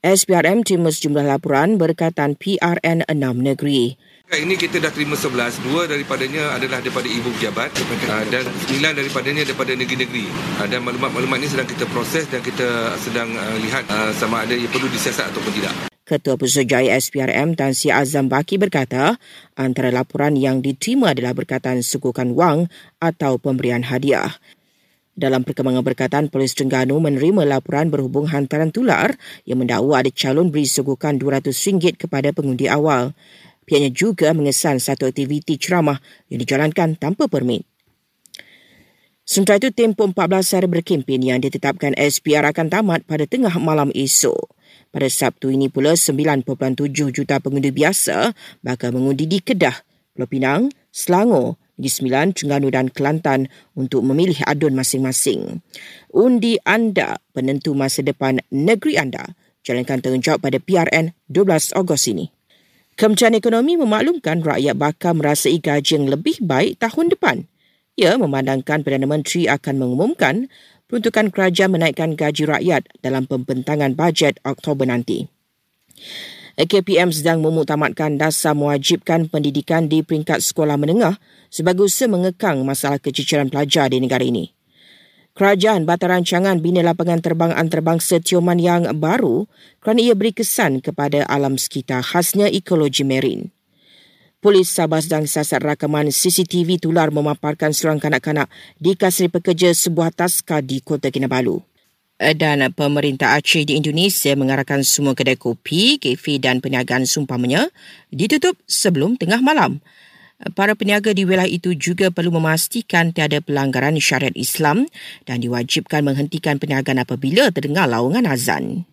SPRM terima sejumlah laporan berkaitan PRN 6 negeri. Ini kita dah terima 11. Dua daripadanya adalah daripada ibu pejabat ah, dan sembilan daripadanya daripada negeri-negeri. Ah, dan maklumat-maklumat ini sedang kita proses dan kita sedang ah, lihat sama ada ia perlu disiasat ataupun tidak. Ketua Pusatjaya SPRM Tan Sri Azam Baki berkata, antara laporan yang diterima adalah berkaitan sukukan wang atau pemberian hadiah. Dalam perkembangan berkaitan, Polis Terengganu menerima laporan berhubung hantaran tular yang mendakwa ada calon beri sugukan RM200 kepada pengundi awal. Pihaknya juga mengesan satu aktiviti ceramah yang dijalankan tanpa permit. Sementara itu, tempoh 14 hari berkempen yang ditetapkan SPR akan tamat pada tengah malam esok. Pada Sabtu ini pula, 9.7 juta pengundi biasa bakal mengundi di Kedah, Pulau Pinang, Selangor, Negeri Sembilan, Terengganu dan Kelantan untuk memilih adun masing-masing. Undi anda penentu masa depan negeri anda jalankan tanggungjawab pada PRN 12 Ogos ini. Kementerian Ekonomi memaklumkan rakyat bakal merasai gaji yang lebih baik tahun depan. Ia memandangkan Perdana Menteri akan mengumumkan peruntukan kerajaan menaikkan gaji rakyat dalam pembentangan bajet Oktober nanti. KPM sedang memutamatkan dasar mewajibkan pendidikan di peringkat sekolah menengah sebagai usaha mengekang masalah keciciran pelajar di negara ini. Kerajaan bata rancangan bina lapangan terbang antarabangsa Tioman yang baru kerana ia beri kesan kepada alam sekitar khasnya ekologi marin. Polis Sabah sedang sasar rakaman CCTV tular memaparkan seorang kanak-kanak di kasri pekerja sebuah taska di Kota Kinabalu. Dan pemerintah Aceh di Indonesia mengarahkan semua kedai kopi, kafe dan perniagaan sumpamanya ditutup sebelum tengah malam. Para peniaga di wilayah itu juga perlu memastikan tiada pelanggaran syariat Islam dan diwajibkan menghentikan perniagaan apabila terdengar laungan azan.